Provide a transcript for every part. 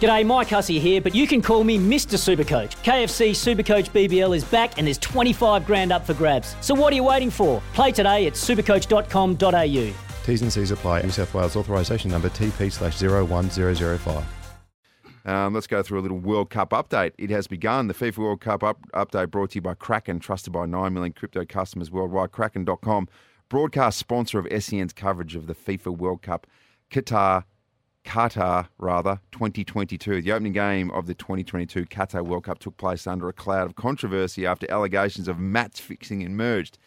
G'day, Mike Hussey here, but you can call me Mr. Supercoach. KFC Supercoach BBL is back and there's 25 grand up for grabs. So what are you waiting for? Play today at supercoach.com.au. T's and C's apply. New South Wales authorisation number TP slash 01005. Um, let's go through a little World Cup update. It has begun. The FIFA World Cup up, update brought to you by Kraken, trusted by 9 million crypto customers worldwide. Kraken.com, broadcast sponsor of SEN's coverage of the FIFA World Cup Qatar, Qatar rather, 2022. The opening game of the 2022 Qatar World Cup took place under a cloud of controversy after allegations of match fixing emerged.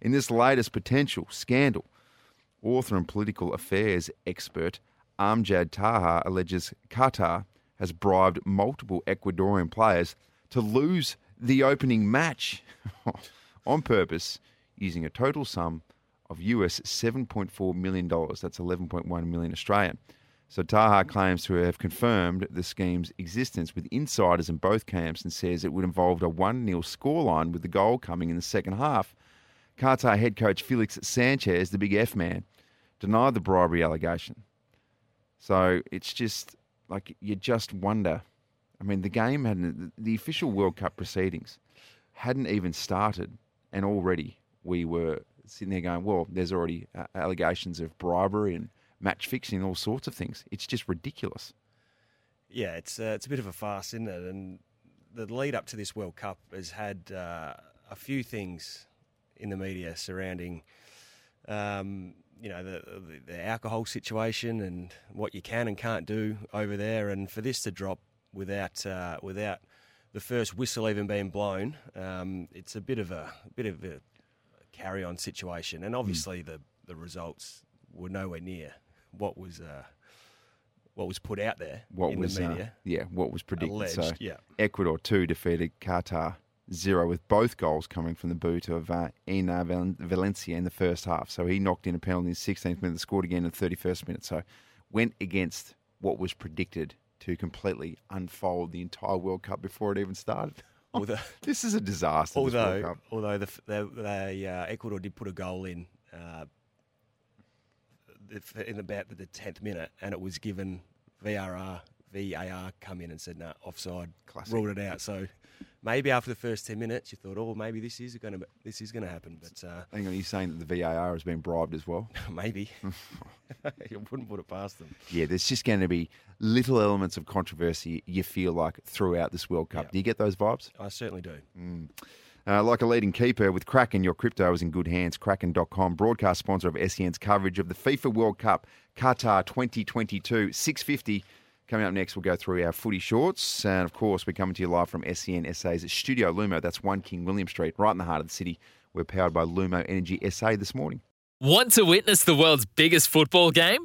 In this latest potential scandal, author and political affairs expert Amjad Taha alleges Qatar has bribed multiple Ecuadorian players to lose the opening match on purpose using a total sum of US $7.4 million. That's 11.1 million Australian. So Taha claims to have confirmed the scheme's existence with insiders in both camps and says it would involve a 1 0 scoreline with the goal coming in the second half. Qatar head coach Felix Sanchez, the big F man, denied the bribery allegation. So it's just like you just wonder. I mean, the game hadn't, the official World Cup proceedings hadn't even started, and already we were sitting there going, well, there's already uh, allegations of bribery and match fixing, all sorts of things. It's just ridiculous. Yeah, it's uh, it's a bit of a farce, isn't it? And the lead up to this World Cup has had uh, a few things in the media surrounding, um, you know, the, the, the alcohol situation and what you can and can't do over there. And for this to drop without uh, without the first whistle even being blown, um, it's a bit of a, a bit of a carry on situation. And obviously, mm. the the results were nowhere near what was uh, what was put out there what in was, the media. Uh, yeah, what was predicted. Alleged, so yeah. Ecuador two defeated Qatar zero, with both goals coming from the boot of uh, Valencia in the first half. So he knocked in a penalty in the 16th minute, scored again in the 31st minute. So went against what was predicted to completely unfold the entire World Cup before it even started. Although, this is a disaster. Although, although the, the, the uh, Ecuador did put a goal in uh, in about the tenth minute, and it was given VRR VAR come in and said no offside, Classic. ruled it out. So maybe after the first ten minutes, you thought, oh, maybe this is going to this is going to happen. But uh, hang on, you saying that the VAR has been bribed as well? maybe you wouldn't put it past them. Yeah, there's just going to be little elements of controversy. You feel like throughout this World Cup. Do you get those vibes? I certainly do. Mm. Uh, like a leading keeper with Kraken, your crypto is in good hands. Kraken.com, broadcast sponsor of SEN's coverage of the FIFA World Cup Qatar 2022. 650. Coming up next, we'll go through our footy shorts. And of course, we're coming to you live from SEN SA's Studio Lumo. That's 1 King William Street, right in the heart of the city. We're powered by Lumo Energy SA this morning. Want to witness the world's biggest football game?